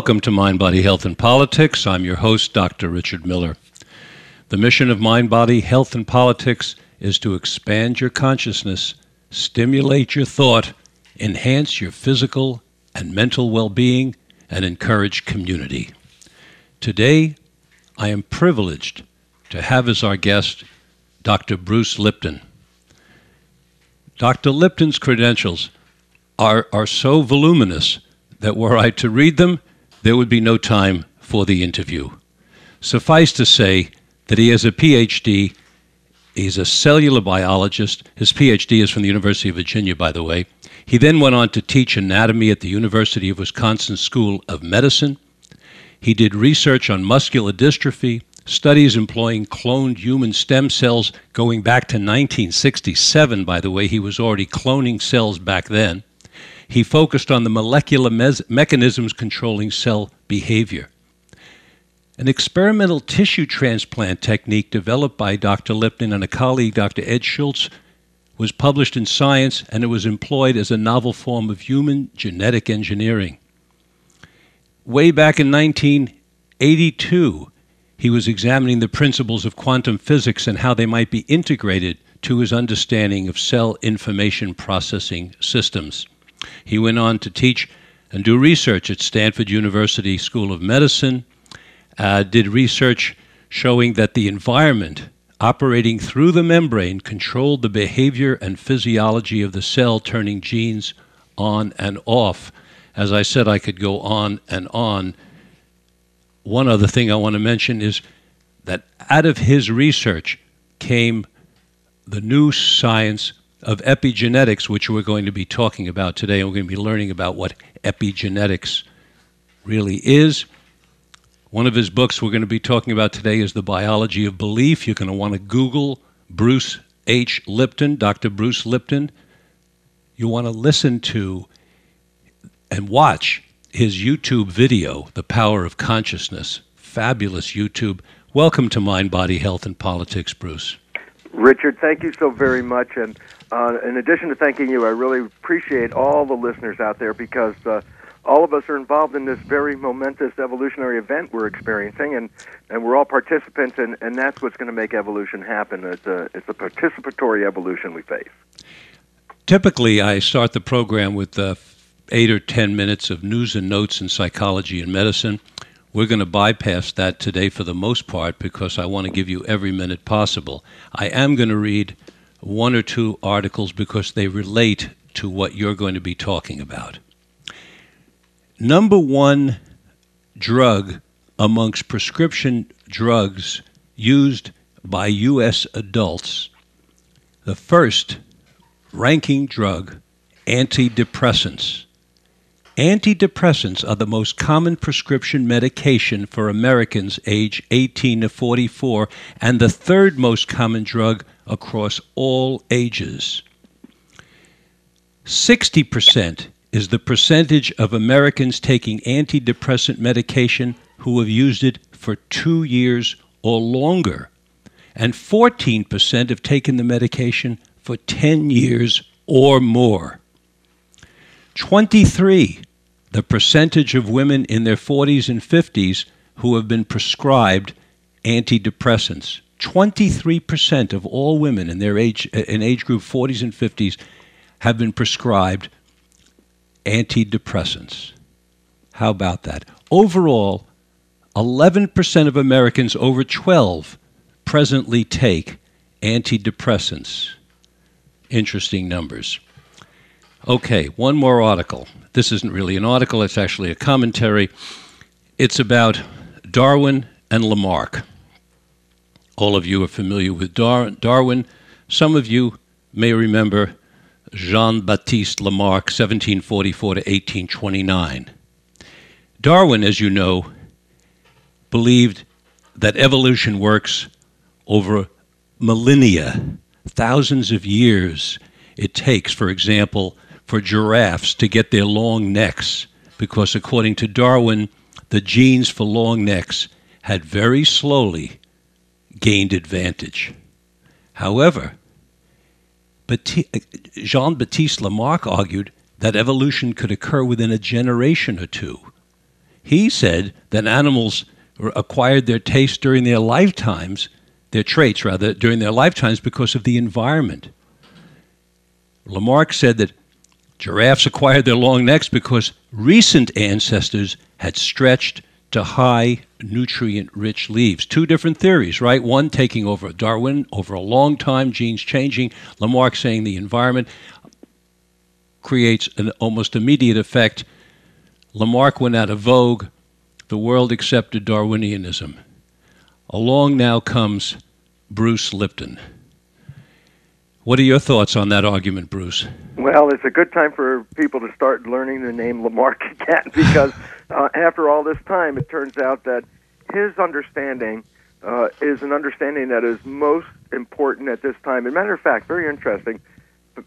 Welcome to Mind, Body, Health, and Politics. I'm your host, Dr. Richard Miller. The mission of Mind, Body, Health, and Politics is to expand your consciousness, stimulate your thought, enhance your physical and mental well being, and encourage community. Today, I am privileged to have as our guest Dr. Bruce Lipton. Dr. Lipton's credentials are, are so voluminous that were I to read them, there would be no time for the interview. Suffice to say that he has a PhD. He's a cellular biologist. His PhD is from the University of Virginia, by the way. He then went on to teach anatomy at the University of Wisconsin School of Medicine. He did research on muscular dystrophy, studies employing cloned human stem cells going back to 1967, by the way. He was already cloning cells back then. He focused on the molecular mes- mechanisms controlling cell behavior. An experimental tissue transplant technique developed by Dr. Lipton and a colleague, Dr. Ed Schultz, was published in Science and it was employed as a novel form of human genetic engineering. Way back in 1982, he was examining the principles of quantum physics and how they might be integrated to his understanding of cell information processing systems. He went on to teach and do research at Stanford University School of Medicine, uh, did research showing that the environment operating through the membrane controlled the behavior and physiology of the cell, turning genes on and off. As I said, I could go on and on. One other thing I want to mention is that out of his research came the new science of epigenetics, which we're going to be talking about today. We're going to be learning about what epigenetics really is. One of his books we're going to be talking about today is The Biology of Belief. You're going to want to Google Bruce H. Lipton, Dr. Bruce Lipton. You want to listen to and watch his YouTube video, The Power of Consciousness. Fabulous YouTube. Welcome to Mind, Body, Health, and Politics, Bruce. Richard, thank you so very much. And uh, in addition to thanking you, I really appreciate all the listeners out there because uh, all of us are involved in this very momentous evolutionary event we're experiencing, and, and we're all participants, and, and that's what's going to make evolution happen. It's a, it's a participatory evolution we face. Typically, I start the program with uh, eight or ten minutes of news and notes in psychology and medicine. We're going to bypass that today for the most part because I want to give you every minute possible. I am going to read one or two articles because they relate to what you're going to be talking about. Number one drug amongst prescription drugs used by U.S. adults, the first ranking drug, antidepressants. Antidepressants are the most common prescription medication for Americans age 18 to 44 and the third most common drug across all ages. 60% is the percentage of Americans taking antidepressant medication who have used it for two years or longer, and 14% have taken the medication for 10 years or more. 23, the percentage of women in their 40s and 50s who have been prescribed antidepressants. 23% of all women in their age in age group 40s and 50s have been prescribed antidepressants. How about that? Overall, 11% of Americans over 12 presently take antidepressants. Interesting numbers. Okay, one more article. This isn't really an article, it's actually a commentary. It's about Darwin and Lamarck. All of you are familiar with Dar- Darwin. Some of you may remember Jean Baptiste Lamarck, 1744 to 1829. Darwin, as you know, believed that evolution works over millennia, thousands of years it takes, for example, for giraffes to get their long necks, because according to Darwin, the genes for long necks had very slowly gained advantage. However, Jean Baptiste Lamarck argued that evolution could occur within a generation or two. He said that animals acquired their taste during their lifetimes, their traits rather, during their lifetimes because of the environment. Lamarck said that giraffes acquired their long necks because recent ancestors had stretched to high nutrient rich leaves. Two different theories, right? One taking over Darwin over a long time, genes changing. Lamarck saying the environment creates an almost immediate effect. Lamarck went out of vogue. The world accepted Darwinianism. Along now comes Bruce Lipton. What are your thoughts on that argument, Bruce? Well, it's a good time for people to start learning the name Lamarck again because uh, after all this time, it turns out that his understanding uh, is an understanding that is most important at this time. As a matter of fact, very interesting.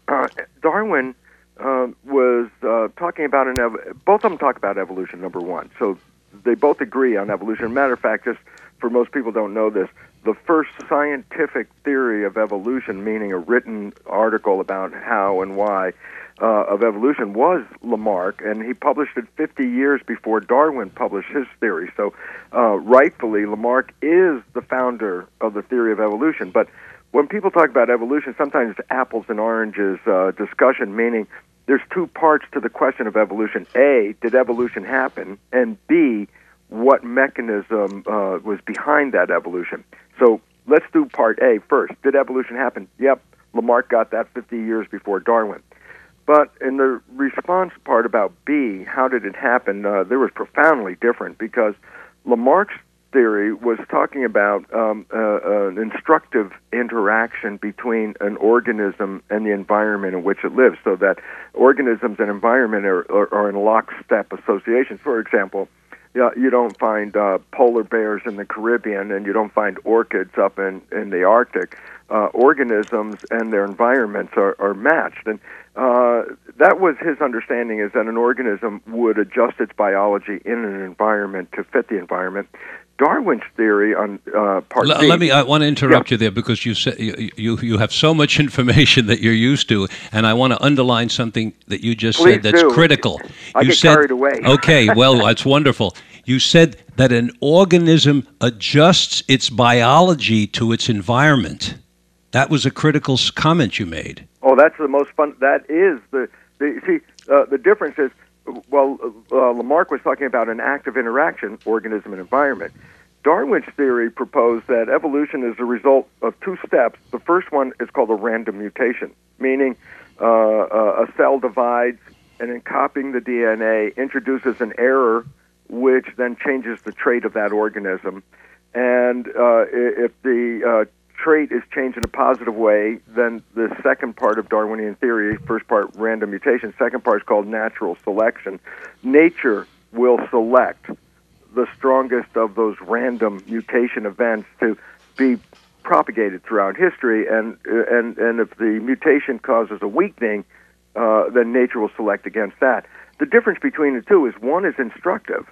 Uh, Darwin uh, was uh, talking about an ev- both of them talk about evolution. Number one, so they both agree on evolution. matter of fact, just for most people don't know this, the first scientific theory of evolution, meaning a written article about how and why uh, of evolution, was Lamarck, and he published it 50 years before Darwin published his theory. So, uh, rightfully, Lamarck is the founder of the theory of evolution. But when people talk about evolution, sometimes apples and oranges uh, discussion, meaning there's two parts to the question of evolution. A, did evolution happen? And B, what mechanism uh, was behind that evolution? So let's do part A first. Did evolution happen? Yep, Lamarck got that 50 years before Darwin. But in the response part about B, how did it happen? Uh, there was profoundly different because Lamarck's theory was talking about um, uh, an instructive interaction between an organism and the environment in which it lives, so that organisms and environment are, are, are in lockstep associations. For example, you, you don't find uh, polar bears in the Caribbean and you don't find orchids up in, in the Arctic. Uh, organisms and their environments are, are matched. And uh, that was his understanding is that an organism would adjust its biology in an environment to fit the environment. Darwin's theory on uh, part L-. Let me. I want to interrupt yeah. you there because you said you, you, you have so much information that you're used to, and I want to underline something that you just Please said that's do. critical. I you get said, carried away. okay, well that's wonderful. You said that an organism adjusts its biology to its environment. That was a critical comment you made. Oh, that's the most fun. That is the, the see uh, the difference is well, uh, Lamarck was talking about an active interaction, organism and environment. Darwin's theory proposed that evolution is a result of two steps. The first one is called a random mutation, meaning uh, uh, a cell divides and in copying the DNA introduces an error which then changes the trait of that organism. And uh, if the uh, trait is changed in a positive way, then the second part of Darwinian theory, first part random mutation, second part is called natural selection. Nature will select the strongest of those random mutation events to be propagated throughout history, and and and if the mutation causes a weakening, uh, then nature will select against that. The difference between the two is one is instructive,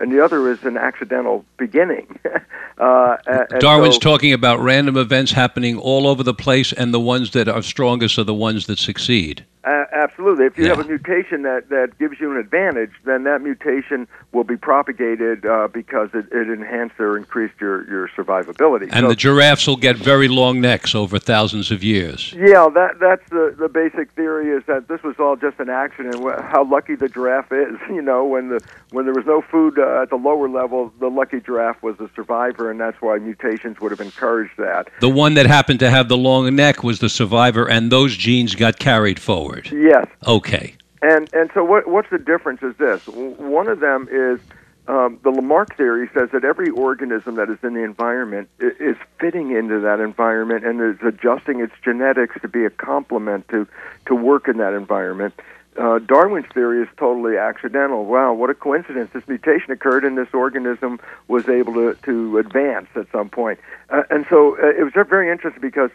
and the other is an accidental beginning. uh, Darwin's so, talking about random events happening all over the place, and the ones that are strongest are the ones that succeed. Uh, absolutely. If you yeah. have a mutation that, that gives you an advantage, then that mutation will be propagated uh, because it, it enhanced or increased your, your survivability. And so, the giraffes will get very long necks over thousands of years. Yeah, that that's the, the basic theory is that this was all just an accident. How lucky the giraffe is, you know, when the when there was no food uh, at the lower level, the lucky giraffe was the survivor, and that's why mutations would have encouraged that. The one that happened to have the long neck was the survivor, and those genes got carried forward forward. Yes. Okay. And and so what what's the difference is this? One of them is um, the Lamarck theory says that every organism that is in the environment is fitting into that environment and is adjusting its genetics to be a complement to to work in that environment. Uh, Darwin's theory is totally accidental. Wow, what a coincidence! This mutation occurred, and this organism was able to to advance at some point. Uh, and so uh, it was very interesting because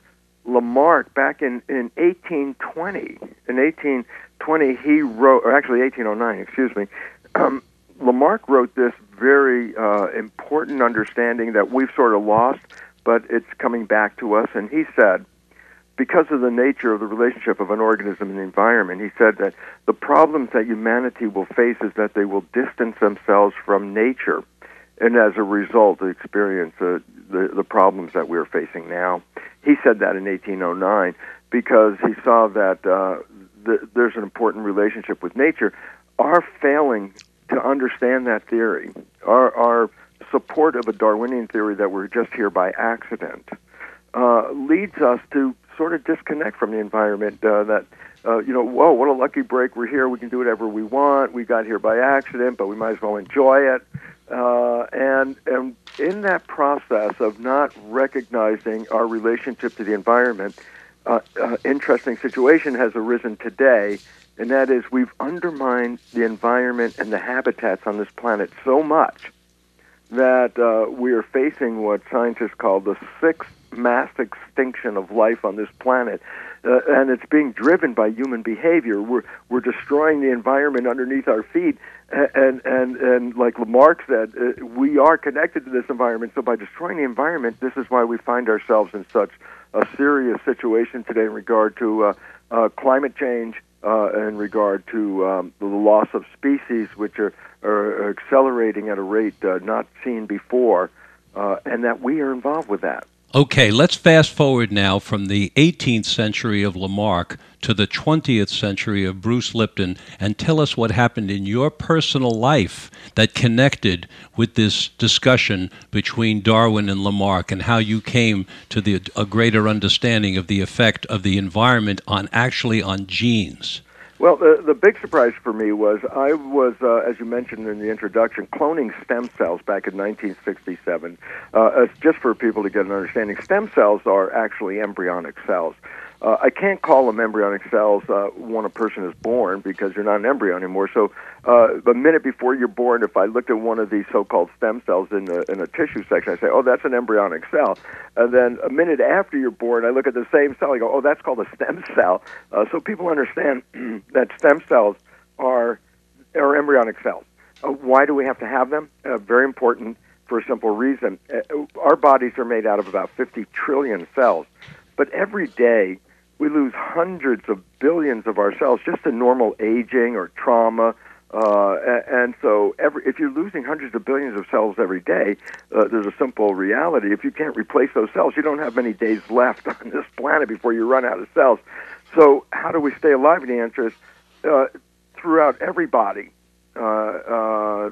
Lamarck back in, in 1820. In 1820, he wrote, or actually 1809, excuse me, um, Lamarck wrote this very uh, important understanding that we've sort of lost, but it's coming back to us. And he said, because of the nature of the relationship of an organism and the environment, he said that the problems that humanity will face is that they will distance themselves from nature, and as a result, experience uh, the the problems that we're facing now. He said that in 1809 because he saw that uh, the, there's an important relationship with nature. Our failing to understand that theory, our, our support of a Darwinian theory that we're just here by accident, uh, leads us to sort of disconnect from the environment. Uh, that uh, you know, whoa, what a lucky break! We're here. We can do whatever we want. We got here by accident, but we might as well enjoy it. Uh, and and in that process of not recognizing our relationship to the environment, uh, uh, interesting situation has arisen today, and that is we've undermined the environment and the habitats on this planet so much that uh, we are facing what scientists call the sixth mass extinction of life on this planet. Uh, and it's being driven by human behavior. We're we're destroying the environment underneath our feet, and and and like Lamarck said, uh, we are connected to this environment. So by destroying the environment, this is why we find ourselves in such a serious situation today in regard to uh, uh, climate change, uh, in regard to um, the loss of species, which are, are accelerating at a rate uh, not seen before, uh, and that we are involved with that. Okay, let's fast forward now from the 18th century of Lamarck to the 20th century of Bruce Lipton and tell us what happened in your personal life that connected with this discussion between Darwin and Lamarck and how you came to the, a greater understanding of the effect of the environment on actually on genes. Well, the, the big surprise for me was I was, uh, as you mentioned in the introduction, cloning stem cells back in 1967. Uh, just for people to get an understanding, stem cells are actually embryonic cells. Uh, I can't call them embryonic cells uh, when a person is born because you're not an embryo anymore. So, uh, the minute before you're born, if I looked at one of these so-called stem cells in a, in a tissue section, I say, "Oh, that's an embryonic cell." And then a minute after you're born, I look at the same cell. I go, "Oh, that's called a stem cell." Uh, so people understand that stem cells are are embryonic cells. Uh, why do we have to have them? Uh, very important for a simple reason. Uh, our bodies are made out of about 50 trillion cells, but every day we lose hundreds of billions of our cells just in normal aging or trauma. Uh, and so, every, if you're losing hundreds of billions of cells every day, uh, there's a simple reality. If you can't replace those cells, you don't have many days left on this planet before you run out of cells. So, how do we stay alive? The answer is uh, throughout every body. Uh, uh,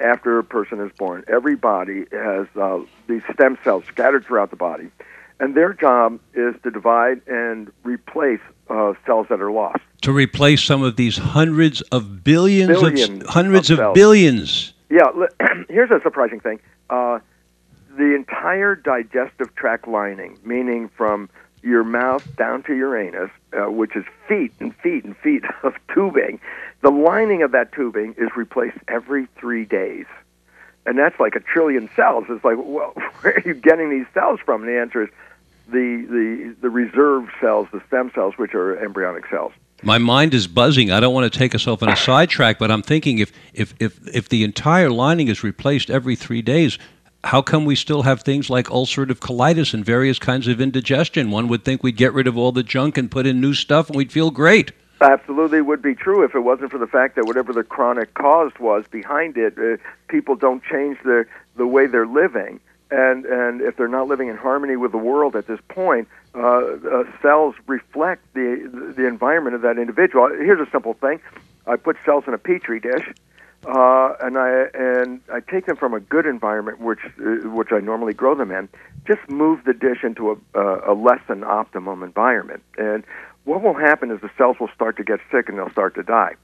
after a person is born, every body has uh, these stem cells scattered throughout the body and their job is to divide and replace uh, cells that are lost. To replace some of these hundreds of billions, billions of hundreds of, of billions. Yeah, here's a surprising thing: uh, the entire digestive tract lining, meaning from your mouth down to your anus, uh, which is feet and feet and feet of tubing, the lining of that tubing is replaced every three days and that's like a trillion cells. It's like, well, where are you getting these cells from? And the answer is the, the, the reserve cells, the stem cells, which are embryonic cells. My mind is buzzing. I don't want to take us off on a sidetrack, but I'm thinking if, if, if, if the entire lining is replaced every three days, how come we still have things like ulcerative colitis and various kinds of indigestion? One would think we'd get rid of all the junk and put in new stuff and we'd feel great. Absolutely would be true if it wasn't for the fact that whatever the chronic cause was behind it, uh, people don't change the, the way they're living and and if they're not living in harmony with the world at this point, uh, uh, cells reflect the the environment of that individual. Here's a simple thing: I put cells in a petri dish, uh, and I and I take them from a good environment, which uh, which I normally grow them in. Just move the dish into a, a less than optimum environment, and what will happen is the cells will start to get sick and they'll start to die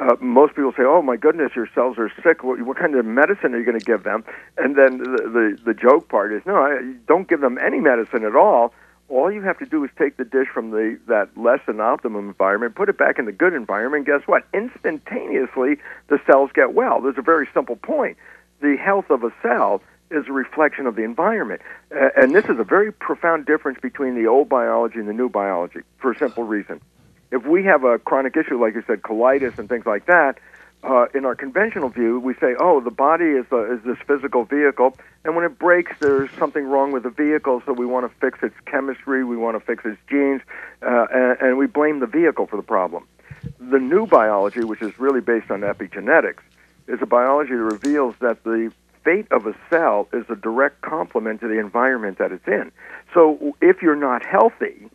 uh, most people say, "Oh my goodness, your cells are sick. What, what kind of medicine are you going to give them?" And then the, the the joke part is, "No, I, don't give them any medicine at all. All you have to do is take the dish from the that less than optimum environment, put it back in the good environment. Guess what? Instantaneously, the cells get well. There's a very simple point. The health of a cell is a reflection of the environment. Uh, and this is a very profound difference between the old biology and the new biology for a simple reason if we have a chronic issue, like you said, colitis and things like that, uh, in our conventional view, we say, oh, the body is, a, is this physical vehicle, and when it breaks, there's something wrong with the vehicle, so we want to fix its chemistry, we want to fix its genes, uh, and, and we blame the vehicle for the problem. The new biology, which is really based on epigenetics, is a biology that reveals that the fate of a cell is a direct complement to the environment that it's in. So if you're not healthy,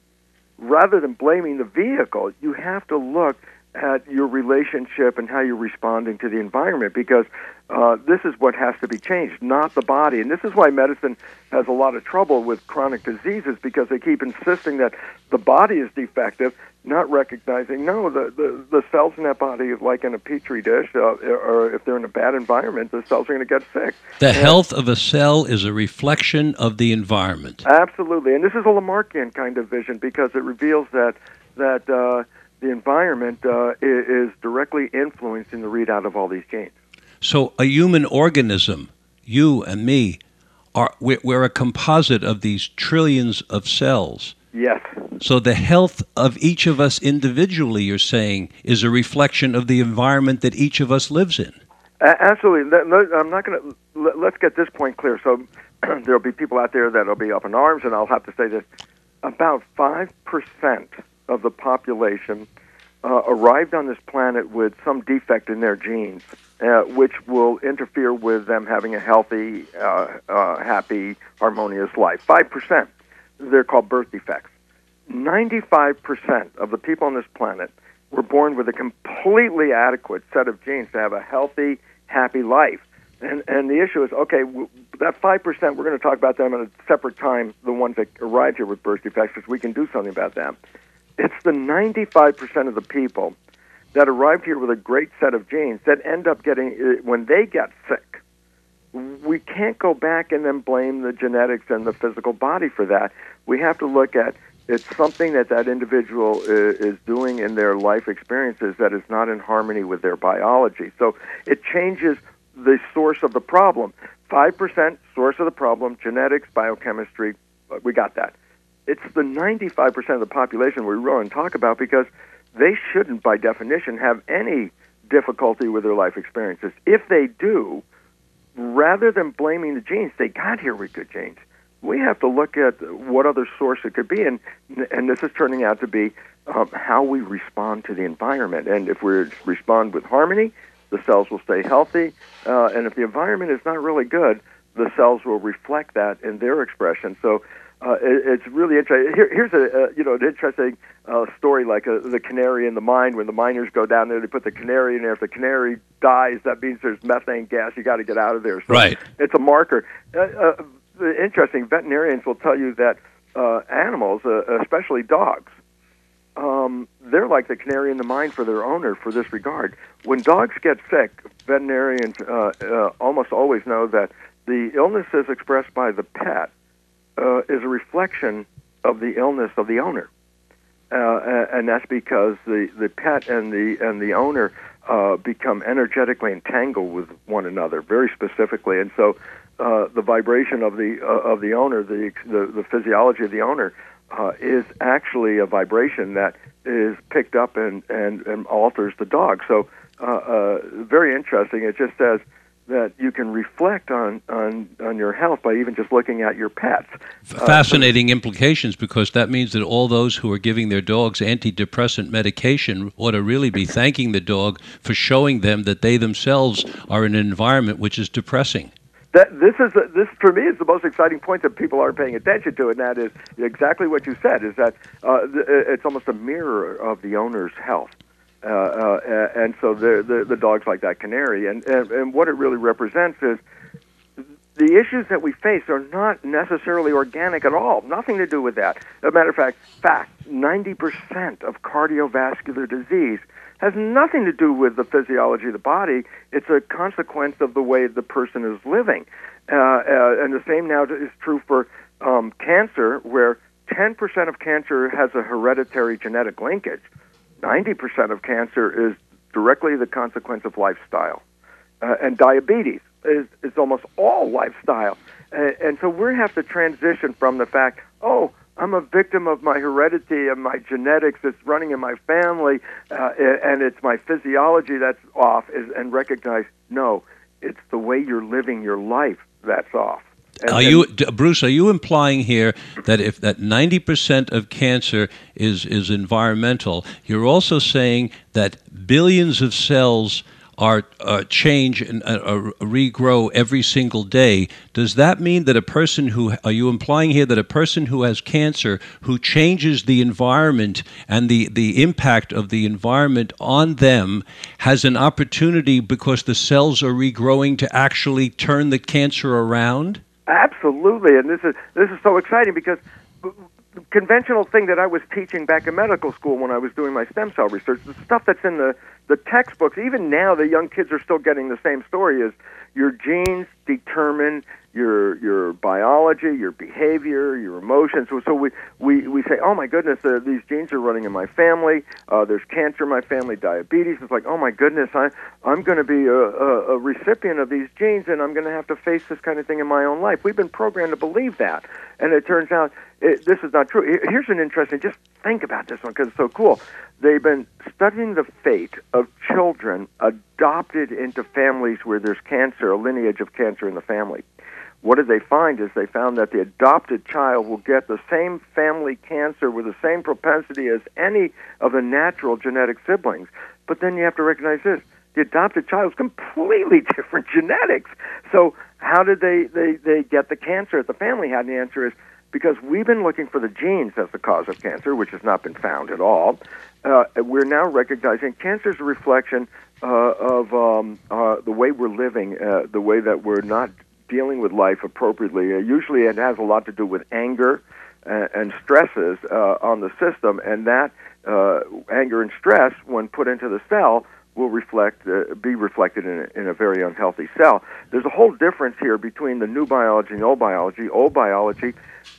rather than blaming the vehicle, you have to look at your relationship and how you're responding to the environment because uh, this is what has to be changed, not the body. And this is why medicine has a lot of trouble with chronic diseases because they keep insisting that the body is defective, not recognizing no, the, the, the cells in that body, like in a petri dish, uh, or if they're in a bad environment, the cells are going to get sick. The and health of a cell is a reflection of the environment. Absolutely, and this is a Lamarckian kind of vision because it reveals that that. Uh, the environment uh, is directly influencing the readout of all these genes. So, a human organism, you and me, are we're a composite of these trillions of cells. Yes. So the health of each of us individually, you're saying, is a reflection of the environment that each of us lives in. absolutely. I'm not going to. Let's get this point clear. So there'll be people out there that'll be up in arms, and I'll have to say this: about five percent of the population uh, arrived on this planet with some defect in their genes, uh, which will interfere with them having a healthy, uh, uh happy, harmonious life. 5%. They're called birth defects. 95% of the people on this planet were born with a completely adequate set of genes to have a healthy, happy life. And, and the issue is okay, that 5%, we're going to talk about them at a separate time, the ones that arrived here with birth defects, because we can do something about them. It's the 95% of the people that arrived here with a great set of genes that end up getting, uh, when they get sick, we can't go back and then blame the genetics and the physical body for that. We have to look at it's something that that individual uh, is doing in their life experiences that is not in harmony with their biology. So it changes the source of the problem. 5% source of the problem, genetics, biochemistry, we got that it's the 95% of the population we really talk about because they shouldn't, by definition, have any difficulty with their life experiences. If they do, rather than blaming the genes, they got here with good genes. We have to look at what other source it could be, and and this is turning out to be um, how we respond to the environment. And if we respond with harmony, the cells will stay healthy. Uh, and if the environment is not really good, the cells will reflect that in their expression. So uh, it, it's really interesting. Here, here's a uh, you know an interesting uh, story like uh, the canary in the mine. When the miners go down there, they put the canary in there. If the canary dies, that means there's methane gas. You got to get out of there. So right. It's a marker. Uh, uh, interesting. Veterinarians will tell you that uh, animals, uh, especially dogs, um, they're like the canary in the mine for their owner for this regard. When dogs get sick, veterinarians uh, uh, almost always know that the illness is expressed by the pet uh, is a reflection of the illness of the owner, uh, and that's because the, the pet and the and the owner uh, become energetically entangled with one another, very specifically, and so uh, the vibration of the uh, of the owner, the, the the physiology of the owner, uh, is actually a vibration that is picked up and and, and alters the dog. So uh, uh, very interesting. It just says that you can reflect on, on, on your health by even just looking at your pets. Fascinating uh, implications because that means that all those who are giving their dogs antidepressant medication ought to really be thanking the dog for showing them that they themselves are in an environment which is depressing. That, this is this for me is the most exciting point that people aren't paying attention to, and that is exactly what you said. Is that uh, it's almost a mirror of the owner's health. Uh, uh, and so the, the the dogs like that canary, and, and and what it really represents is the issues that we face are not necessarily organic at all. Nothing to do with that. As a matter of fact, fact, 90% of cardiovascular disease has nothing to do with the physiology of the body. It's a consequence of the way the person is living. Uh, uh, and the same now is true for um, cancer, where 10% of cancer has a hereditary genetic linkage. 90% of cancer is directly the consequence of lifestyle. Uh, and diabetes is, is almost all lifestyle. Uh, and so we have to transition from the fact, oh, I'm a victim of my heredity and my genetics that's running in my family, uh, and it's my physiology that's off. And recognize, no, it's the way you're living your life that's off. And, are you, Bruce? Are you implying here that if that ninety percent of cancer is is environmental, you're also saying that billions of cells are uh, change and uh, uh, regrow every single day. Does that mean that a person who are you implying here that a person who has cancer who changes the environment and the the impact of the environment on them has an opportunity because the cells are regrowing to actually turn the cancer around? Absolutely, and this is this is so exciting because the conventional thing that I was teaching back in medical school when I was doing my stem cell research, the stuff that's in the, the textbooks, even now the young kids are still getting the same story is your genes determine your your biology, your behavior, your emotions. So, so we, we, we say, oh my goodness, uh, these genes are running in my family. Uh, there's cancer in my family, diabetes. It's like, oh my goodness, I I'm going to be a, a, a recipient of these genes, and I'm going to have to face this kind of thing in my own life. We've been programmed to believe that, and it turns out it, this is not true. Here's an interesting. Just think about this one because it's so cool. They've been studying the fate of children adopted into families where there's cancer, a lineage of cancer in the family. What did they find is they found that the adopted child will get the same family cancer with the same propensity as any of the natural genetic siblings. But then you have to recognize this the adopted child is completely different genetics. So how did they, they, they get the cancer that the family had? And the answer is because we've been looking for the genes as the cause of cancer, which has not been found at all. Uh, we're now recognizing cancer is a reflection uh, of um, uh, the way we're living, uh, the way that we're not dealing with life appropriately. Uh, usually, it has a lot to do with anger and, and stresses uh, on the system, and that anger and stress, when put into the cell, will reflect uh, be reflected in a, in a very unhealthy cell. There's a whole difference here between the new biology and old biology. Old biology,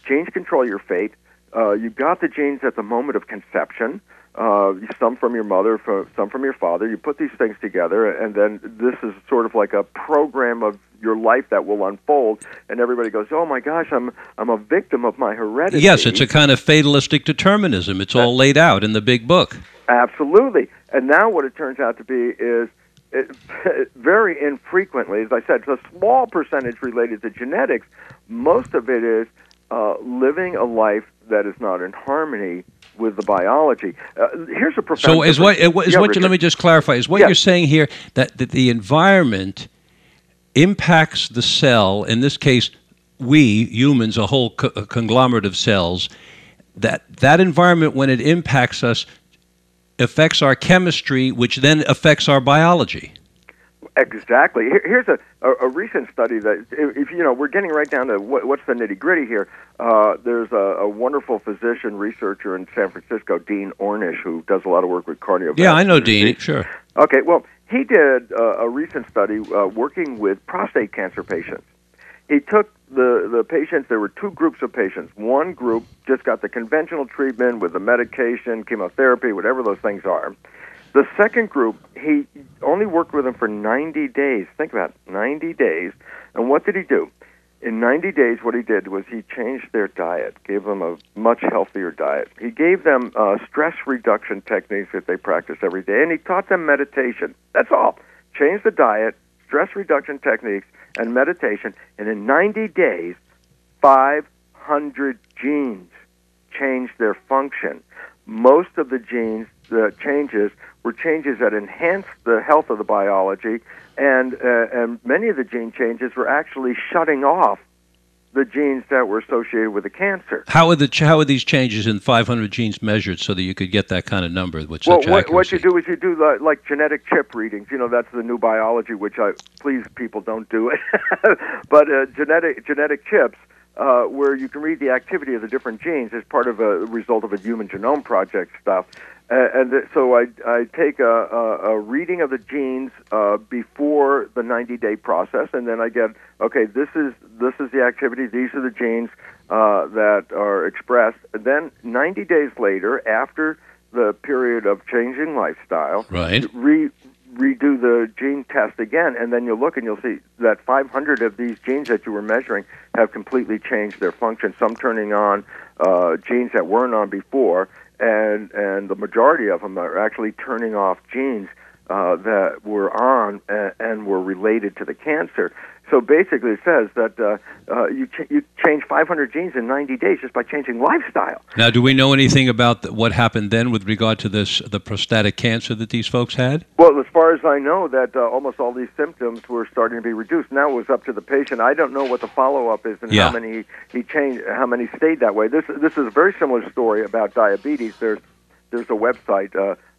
genes control your fate. Uh, you got the genes at the moment of conception. Uh, some from your mother, some from your father. You put these things together, and then this is sort of like a program of your life that will unfold. And everybody goes, "Oh my gosh, I'm I'm a victim of my heredity." Yes, it's a kind of fatalistic determinism. It's all laid out in the big book. Absolutely. And now what it turns out to be is it, very infrequently, as I said, it's a small percentage related to genetics. Most of it is uh, living a life that is not in harmony with the biology. Uh, here's a profound. So, is what, is yeah, what let me just clarify: is what you're saying here that, that the environment impacts the cell? In this case, we humans, a whole co- a conglomerate of cells. That that environment, when it impacts us, affects our chemistry, which then affects our biology. Exactly. Here's a, a, a, recent study that, if you know, we're getting right down to what, what's the nitty gritty here. Uh, there's a, a, wonderful physician researcher in San Francisco, Dean Ornish, who does a lot of work with cardiovascular. Yeah, I know Dean. Sure. Okay. Well, he did uh, a recent study uh, working with prostate cancer patients. He took the the patients. There were two groups of patients. One group just got the conventional treatment with the medication, chemotherapy, whatever those things are. The second group, he only worked with them for 90 days. Think about it, 90 days. And what did he do? In 90 days, what he did was he changed their diet, gave them a much healthier diet. He gave them uh, stress reduction techniques that they practice every day, and he taught them meditation. That's all. Change the diet, stress reduction techniques, and meditation, and in 90 days, 500 genes changed their function. Most of the genes, the changes, were changes that enhanced the health of the biology, and, uh, and many of the gene changes were actually shutting off the genes that were associated with the cancer. How are the how are these changes in 500 genes measured so that you could get that kind of number with such well, what, accuracy? what you do is you do the, like genetic chip readings. You know that's the new biology, which I please people don't do it. but uh, genetic genetic chips. Uh, where you can read the activity of the different genes as part of a result of a human genome project stuff. Uh, and th- so I, I take a, a, a reading of the genes uh, before the 90 day process, and then I get okay. This is this is the activity. These are the genes uh, that are expressed. And then 90 days later, after the period of changing lifestyle, right. re- redo the gene test again, and then you'll look and you'll see that 500 of these genes that you were measuring have completely changed their function. Some turning on uh, genes that weren't on before, and and the majority of them are actually turning off genes uh, that were on and, and were related to the cancer. So basically, it says that uh, uh, you ch- you change 500 genes in 90 days just by changing lifestyle. Now, do we know anything about the, what happened then with regard to this the prostatic cancer that these folks had? Well, as far as I know, that uh, almost all these symptoms were starting to be reduced. Now it was up to the patient. I don't know what the follow up is and Yeah. how many he changed, how many stayed that way. This this is a very similar story about diabetes. There's there's a website.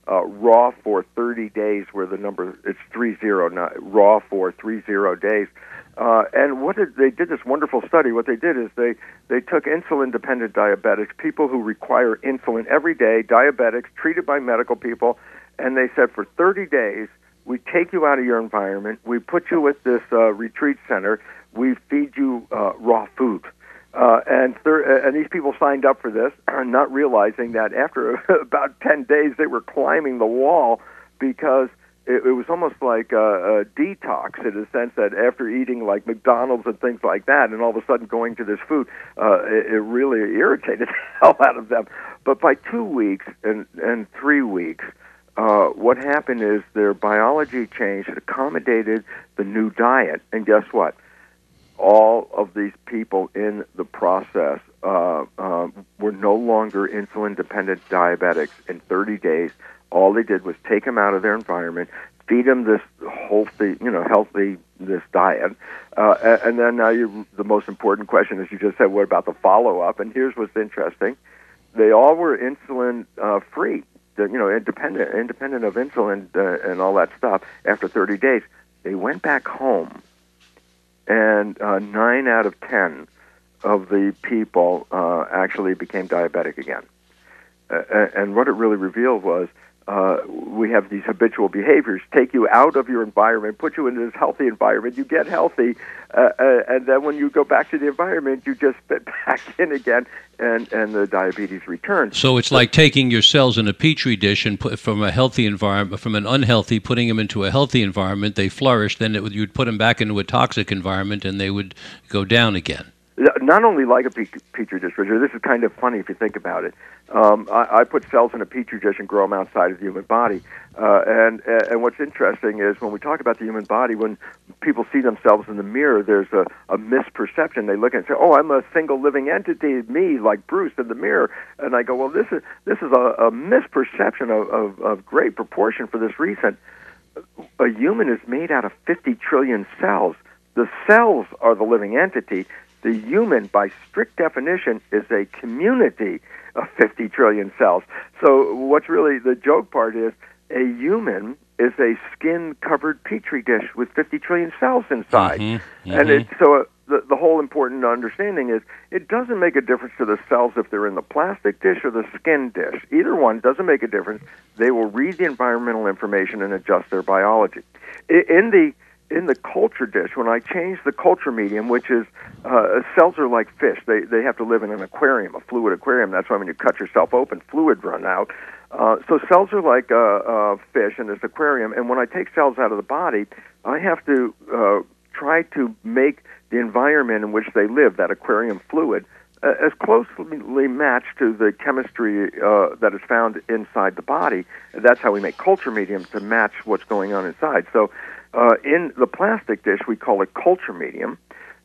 Uh, raw for 30 days, where the number it's three zero, not raw for three zero days. Uh, and what did, they did this wonderful study. What they did is they they took insulin dependent diabetics, people who require insulin every day, diabetics treated by medical people, and they said for 30 days we take you out of your environment, we put you at this uh, retreat center, we feed you uh, raw food. Uh, and thir- and these people signed up for this, not realizing that after about ten days they were climbing the wall because it, it was almost like a, a detox in the sense that after eating like McDonald's and things like that, and all of a sudden going to this food, uh, it, it really irritated the hell out of them. But by two weeks and and three weeks, uh, what happened is their biology changed, it accommodated the new diet, and guess what? All of these people in the process uh, uh, were no longer insulin dependent diabetics in 30 days. All they did was take them out of their environment, feed them this healthy, you know, healthy this diet, uh, and then now you, the most important question, is you just said, what about the follow up? And here's what's interesting: they all were insulin uh, free, you know, independent, independent of insulin uh, and all that stuff. After 30 days, they went back home and uh, nine out of ten of the people uh, actually became diabetic again. Uh, and what it really revealed was uh, we have these habitual behaviors take you out of your environment, put you in this healthy environment, you get healthy, uh, uh, and then when you go back to the environment, you just fit back in again, and, and the diabetes returns. So it's like taking your cells in a petri dish and put from a healthy environment, from an unhealthy, putting them into a healthy environment. They flourish. Then would, you'd put them back into a toxic environment, and they would go down again. Not only like a petri dish, Richard. This is kind of funny if you think about it. Um, I, I put cells in a petri dish and grow them outside of the human body. Uh, and and what's interesting is when we talk about the human body, when people see themselves in the mirror, there's a, a misperception. They look at and say, "Oh, I'm a single living entity, me, like Bruce in the mirror." And I go, "Well, this is this is a, a misperception of, of, of great proportion for this reason. A human is made out of 50 trillion cells. The cells are the living entity." The human, by strict definition, is a community of 50 trillion cells. So, what's really the joke part is a human is a skin covered petri dish with 50 trillion cells inside. Mhm, And mhm. it, so, uh, the, the whole important understanding is it doesn't make a difference to the cells if they're in the plastic dish or the skin dish. Either one doesn't make a difference. They will read the environmental information and adjust their biology. In the in the culture dish, when I change the culture medium, which is uh, cells are like fish, they they have to live in an aquarium, a fluid aquarium. That's why when you cut yourself open, fluid run out. Uh, so cells are like uh, uh, fish in this aquarium, and when I take cells out of the body, I have to uh, try to make the environment in which they live, that aquarium fluid, as closely matched to the chemistry uh, that is found inside the body. That's how we make culture mediums to match what's going on inside. So, uh, in the plastic dish, we call it culture medium.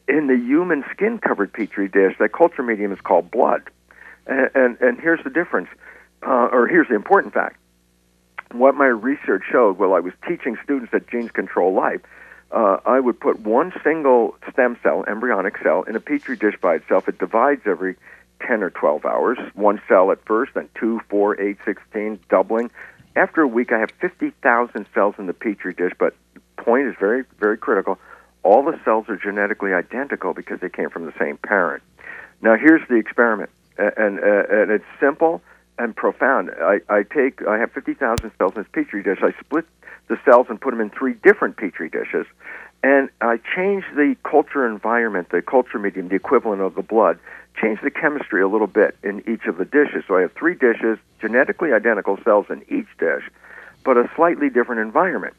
In the human skin covered petri dish, that culture medium is called blood. And, and, and here's the difference, uh, or here's the important fact. What my research showed while I was teaching students that genes control life, uh, I would put one single stem cell, embryonic cell, in a petri dish by itself. It divides every 10 or 12 hours. One cell at first, then two, four, eight, 16, doubling. After a week, I have 50,000 cells in the petri dish, but the point is very, very critical. All the cells are genetically identical because they came from the same parent. Now, here's the experiment, a- and, uh, and it's simple and profound. I, I take, I have 50,000 cells in this petri dish. I split the cells and put them in three different petri dishes, and I change the culture environment, the culture medium, the equivalent of the blood, change the chemistry a little bit in each of the dishes. So I have three dishes, genetically identical cells in each dish, but a slightly different environment.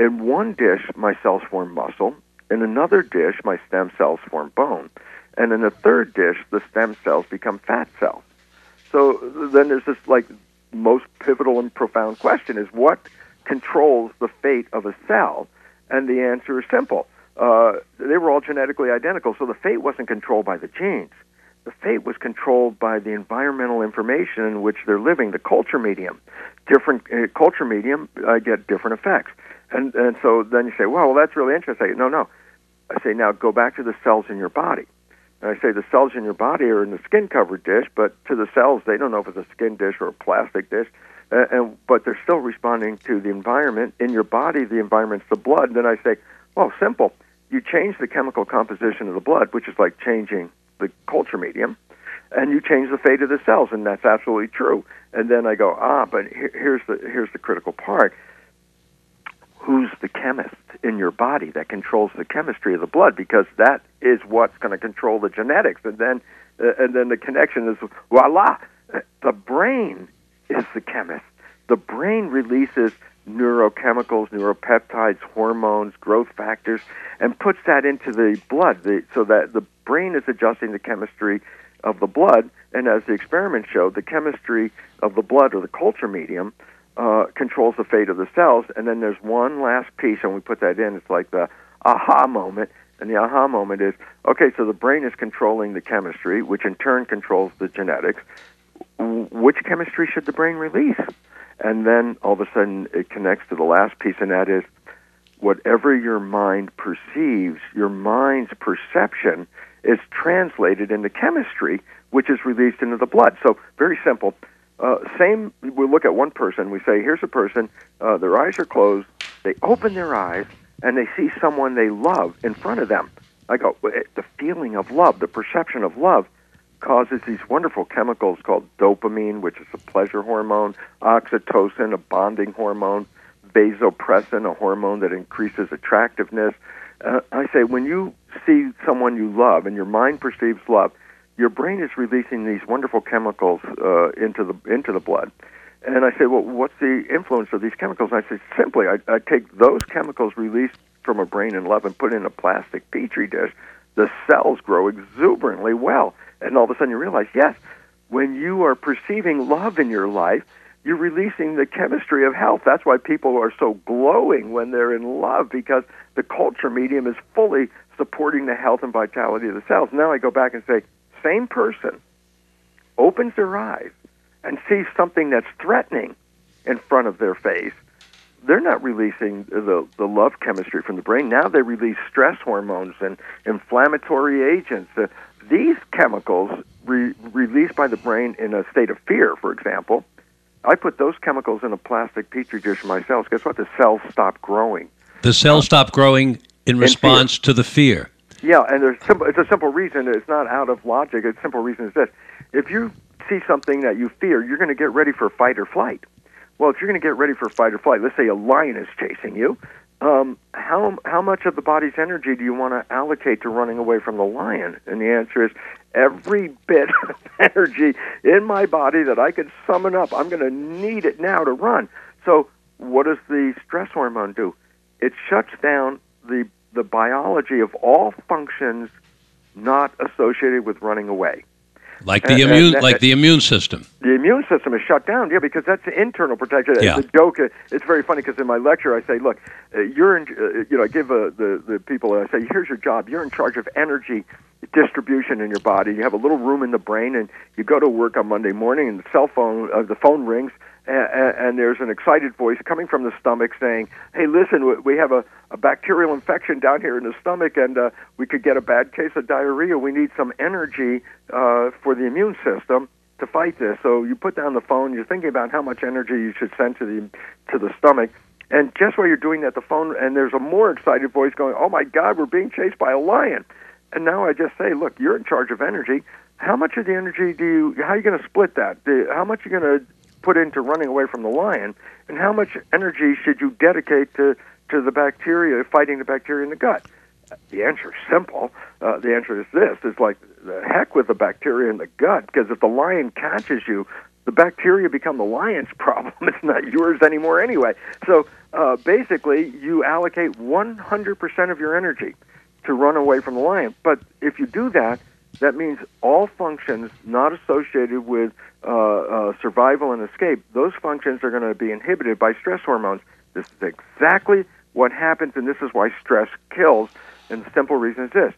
in one dish, my cells form muscle. In another dish, my stem cells form bone. And in the third dish, the stem cells become fat cells. So then there's this like most pivotal and profound question is what controls the fate of a cell? And the answer is simple. Uh, they were all genetically identical, so the fate wasn't controlled by the genes. The fate was controlled by the environmental information in which they're living, the culture medium. Different uh, culture medium uh, get different effects. And, and so then you say, well, well, that's really interesting. No, no. I say, now go back to the cells in your body. And I say the cells in your body are in the skin covered dish, but to the cells, they don't know if it's a skin dish or a plastic dish. Uh, and but they're still responding to the environment in your body. The environment's the blood. And then I say, well, simple. You change the chemical composition of the blood, which is like changing the culture medium, and you change the fate of the cells, and that's absolutely true. And then I go, ah, but here, here's the here's the critical part. Who's the chemist in your body that controls the chemistry of the blood? Because that is what's going to control the genetics, and then uh, and then the connection is voila, the brain is the chemist. The brain releases neurochemicals, neuropeptides, hormones, growth factors, and puts that into the blood the, so that the brain is adjusting the chemistry of the blood. And as the experiment showed, the chemistry of the blood or the culture medium uh, controls the fate of the cells. And then there's one last piece, and we put that in. It's like the aha moment. And the aha moment is okay, so the brain is controlling the chemistry, which in turn controls the genetics. Which chemistry should the brain release? And then all of a sudden it connects to the last piece, and that is whatever your mind perceives, your mind's perception is translated into chemistry, which is released into the blood. So, very simple. Uh, same, we look at one person, we say, here's a person, uh, their eyes are closed, they open their eyes, and they see someone they love in front of them. I go, the feeling of love, the perception of love causes these wonderful chemicals called dopamine, which is a pleasure hormone, oxytocin, a bonding hormone, vasopressin, a hormone that increases attractiveness. Uh, I say when you see someone you love and your mind perceives love, your brain is releasing these wonderful chemicals uh, into the into the blood. And I say, well, what's the influence of these chemicals? And I say, simply, I, I take those chemicals released from a brain in love and put in a plastic petri dish. The cells grow exuberantly well and all of a sudden you realize, yes, when you are perceiving love in your life, you're releasing the chemistry of health. That's why people are so glowing when they're in love because the culture medium is fully supporting the health and vitality of the cells. Now I go back and say, same person opens their eyes and sees something that's threatening in front of their face. They're not releasing the, the love chemistry from the brain. Now they release stress hormones and inflammatory agents. Uh, these chemicals re- released by the brain in a state of fear, for example, I put those chemicals in a plastic petri dish for my cells. Guess what? The cells stop growing. The cells stop growing in, response to the fear. Yeah, and there's simple, it's a simple reason. It's not out of logic. A simple reason is this: if you see something that you fear, you're going to get ready for fight or flight. Well, if you're going to get ready for fight or flight, let's say a lion is chasing you, um, how how much of the body's energy do you want to allocate to running away from the lion? And the answer is every bit of energy in my body that I could summon up. I'm going to need it now to run. So, what does the stress hormone do? It shuts down the the biology of all functions not associated with running away. Like the and, immune, and, like the immune system. The immune system is shut down, yeah, because that's internal protection. Yeah. The joke, it's very funny because in my lecture I say, look, uh, you're in, uh, you know, I give uh, the the people, I say, here's your job. You're in charge of energy distribution in your body. You have a little room in the brain, and you go to work on Monday morning, and the cell phone, uh, the phone rings, and, and there's an excited voice coming from the stomach saying, "Hey, listen, we have a, a bacterial infection down here in the stomach, and uh, we could get a bad case of diarrhea. We need some energy uh, for the immune system." to fight this. So you put down the phone, you're thinking about how much energy you should send to the to the stomach. And just while you're doing that, the phone and there's a more excited voice going, "Oh my God, we're being chased by a lion!" And now I just say, "Look, you're in charge of energy. How much of the energy do you? How are you going to split that? How much are you going to put into running away from the lion, and how much energy should you dedicate to to the bacteria fighting the bacteria in the gut? The answer is simple. Uh, the answer is this: it's like the heck with the bacteria in the gut, because if the lion catches you, the bacteria become the lion's problem. It's not yours anymore anyway. So uh, basically, you allocate 100% of your energy to run away from the lion. But if you do that, that means all functions not associated with uh, uh, survival and escape, those functions are going to be inhibited by stress hormones. This is exactly what happens, and this is why stress kills. And the simple reason is this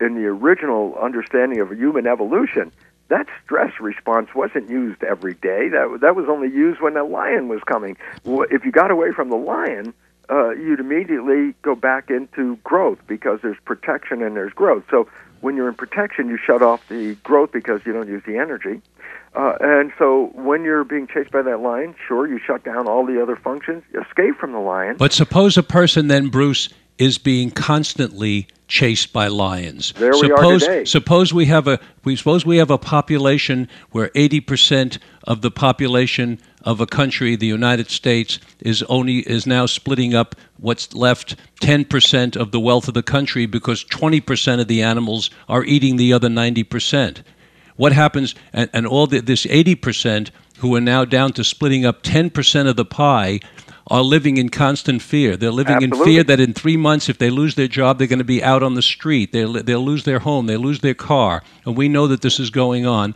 in the original understanding of human evolution, that stress response wasn't used every day. That that was only used when the lion was coming. If you got away from the lion, uh, you'd immediately go back into growth because there's protection and there's growth. So when you're in protection, you shut off the growth because you don't use the energy. Uh, and so when you're being chased by that lion, sure, you shut down all the other functions, escape from the lion. But suppose a person then, Bruce, is being constantly chased by lions. There we suppose, are today. Suppose we have a we suppose we have a population where 80% of the population of a country, the United States, is only is now splitting up what's left 10% of the wealth of the country because 20% of the animals are eating the other 90%. What happens and, and all the, this 80% who are now down to splitting up 10% of the pie are living in constant fear. They're living Absolutely. in fear that in three months, if they lose their job, they're going to be out on the street. They'll, they'll lose their home. They lose their car. And we know that this is going on.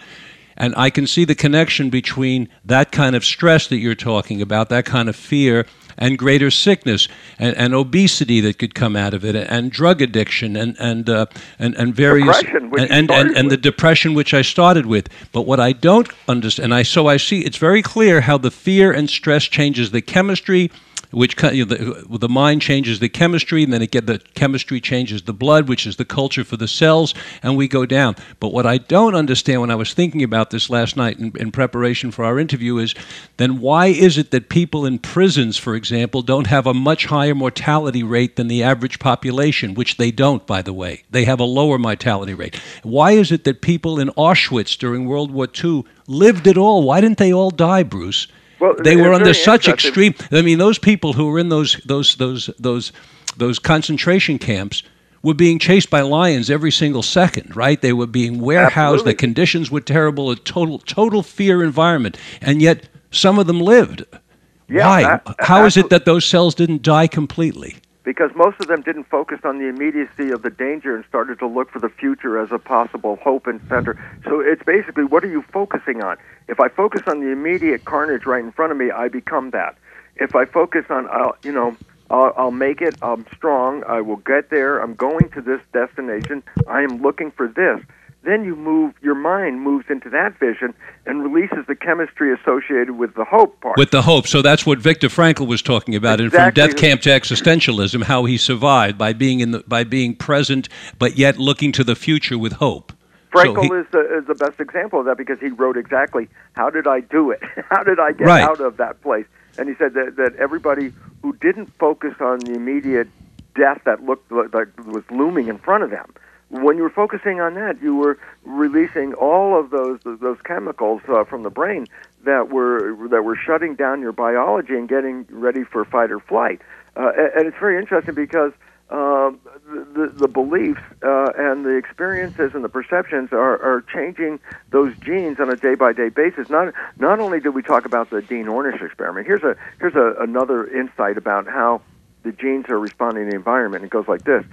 And I can see the connection between that kind of stress that you're talking about, that kind of fear, and greater sickness and, and obesity that could come out of it, and drug addiction, and and uh, and, and various and and, and, and the depression which I started with. But what I don't understand, and I so I see it's very clear how the fear and stress changes the chemistry which you know, the, the mind changes the chemistry, and then it get the chemistry changes the blood, which is the culture for the cells, and we go down. But what I don't understand when I was thinking about this last night in, in preparation for our interview is, then why is it that people in prisons, for example, don't have a much higher mortality rate than the average population, which they don't, by the way. They have a lower mortality rate. Why is it that people in Auschwitz during World War II lived at all? Why didn't they all die, Bruce? Well, they were under such extreme. I mean, those people who were in those those those those those concentration camps were being chased by lions every single second. Right? They were being warehoused. Absolutely. The conditions were terrible. A total total fear environment, and yet some of them lived. Yeah, Why? a- How is it that those cells didn't die completely? Because most of them didn't focus on the immediacy of the danger and started to look for the future as a possible hope and center. So it's basically what are you focusing on? If I focus on the immediate carnage right in front of me, I become that. If I focus on, I'll, you know, I'll, I'll make it. I'm strong. I will get there. I'm going to this destination. I am looking for this. Then you move. Your mind moves into that vision and releases the chemistry associated with the hope part. With the hope. So that's what Viktor Frankl was talking about and From Death Camp to Existentialism, how he survived by being in the, by being present, but yet looking to the future with hope. So Frankl he- is, the, is the best example of that because he wrote exactly how did I do it? how did I get Right. out of that place? And he said that, that everybody who didn't focus on the immediate death that looked like that was looming in front of them, when you were focusing on that, you were releasing all of those those chemicals uh, from the brain that were that were shutting down your biology and getting ready for fight or flight. Uh, and it's very interesting because uh, the, the beliefs uh, and the experiences and the perceptions are, are changing those genes on a day by day basis. Not not only did we talk about the Dean Ornish experiment. Here's a here's a, another insight about how the genes are responding to the environment. It goes like this: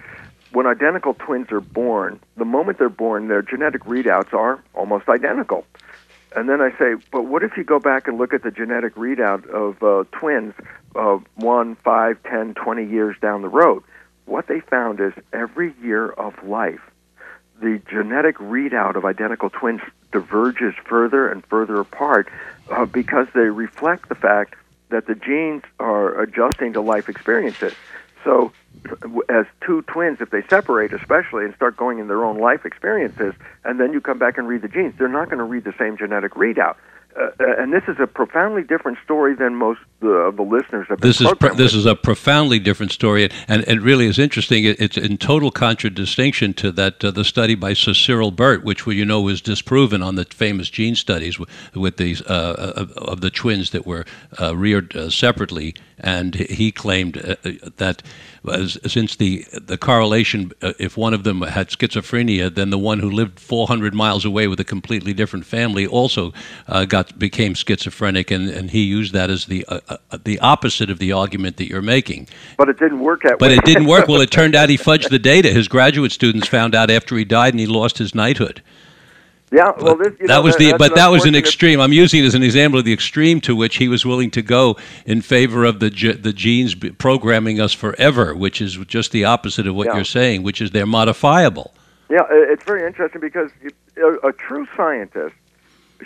when identical twins are born, the moment they're born, their genetic readouts are almost identical. And then I say, but what if you go back and look at the genetic readout of uh, twins uh, one, five, ten, twenty years down the road? What they found is every year of life, the genetic readout of identical twins diverges further and further apart uh, because they reflect the fact that the genes are adjusting to life experiences. So, as two twins, if they separate, especially, and start going in their own life experiences, and then you come back and read the genes, they're not going to read the same genetic readout. Uh, and this is a profoundly different story than most the the listeners have been this is programmed this is a profoundly different story, and it really is interesting. It, it's in total contradistinction to that uh, the study by Sir Cyril Burt, which we, you know was disproven on the famous gene studies with, with these uh, of, of the twins that were uh, reared uh, separately, and he claimed uh, uh, that as, since the the correlation, uh, if one of them had schizophrenia, then the one who lived 400 miles away with a completely different family also uh, got became schizophrenic, and, and he used that as the uh, uh, the opposite of the argument that you're making. but it didn't work that But way. it didn't work. Well, it turned out he fudged the data. His graduate students found out after he died, and he lost his knighthood. Yeah, well, this, you that know, was the, but that was an extreme. I'm using it as an example of the extreme to which he was willing to go in favor of the ge- the genes programming us forever, which is just the opposite of what Yeah. you're saying, which is they're modifiable. Yeah, it's very interesting because a, a true scientist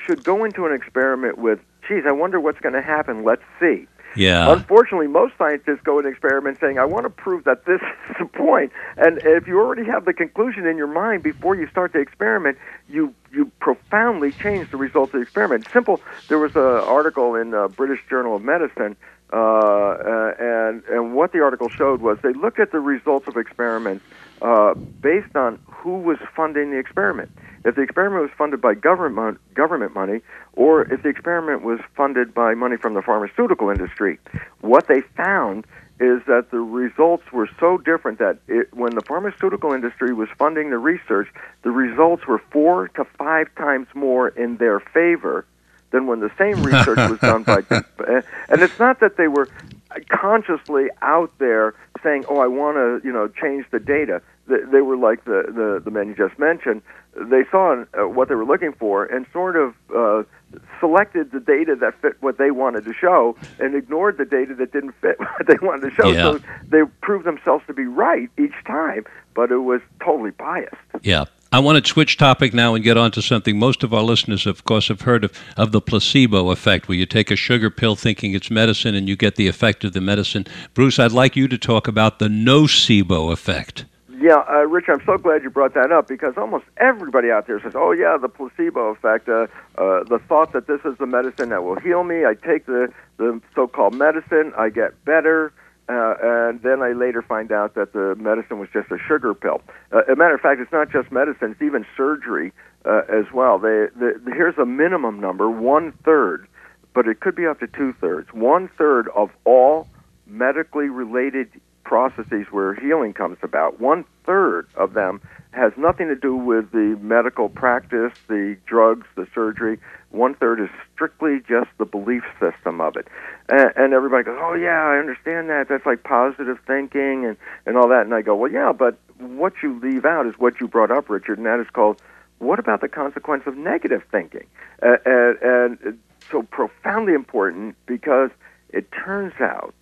should go into an experiment with, geez, I wonder what's going to happen. Let's see. Yeah. Unfortunately, most scientists go into experiments saying, I want to prove that this is the point. And if you already have the conclusion in your mind before you start the experiment, you, you profoundly change the results of the experiment. Simple, there was an article in the British Journal of Medicine, uh, uh, and, and what the article showed was they looked at the results of experiments uh, based on who was funding the experiment. If the experiment was funded by government government money, or if the experiment was funded by money from the pharmaceutical industry, what they found is that the results were so different that it, when the pharmaceutical industry was funding the research, the results were four to five times more in their favor than when the same research was done by. Eh, and it's not that they were consciously out there saying, "Oh, I want to," you know, change the data. They, they were like the, the the man you just mentioned. They saw uh, what they were looking for and sort of uh, selected the data that fit what they wanted to show, and ignored the data that didn't fit what they wanted to show. Yeah. So they proved themselves to be right each time, but it was totally biased. Yeah. I want to switch topic now and get on to something most of our listeners, of course, have heard of, of the placebo effect, where you take a sugar pill thinking it's medicine and you get the effect of the medicine. Bruce, I'd like you to talk about the nocebo effect. Yeah, uh, Rich, I'm so glad you brought that up because almost everybody out there says, "Oh yeah, the placebo effect, uh, uh, the thought that this is the medicine that will heal me. I take the the so-called medicine, I get better." Uh, and then I later find out that the medicine was just a sugar pill. Uh, a matter of fact, it's not just medicine; it's even surgery uh, as well. They, the, here's a minimum number: one third, but it could be up to two thirds. One third of all medically related processes where healing comes about, one third of them has nothing to do with the medical practice, the drugs, the surgery. One third is strictly just the belief system of it. And, and everybody goes, Oh, yeah, I understand that. That's like positive thinking and, and all that. And I go, Well, yeah, but what you leave out is what you brought up, Richard, and that is called what about the consequence of negative thinking? Uh, and, and so profoundly important because it turns out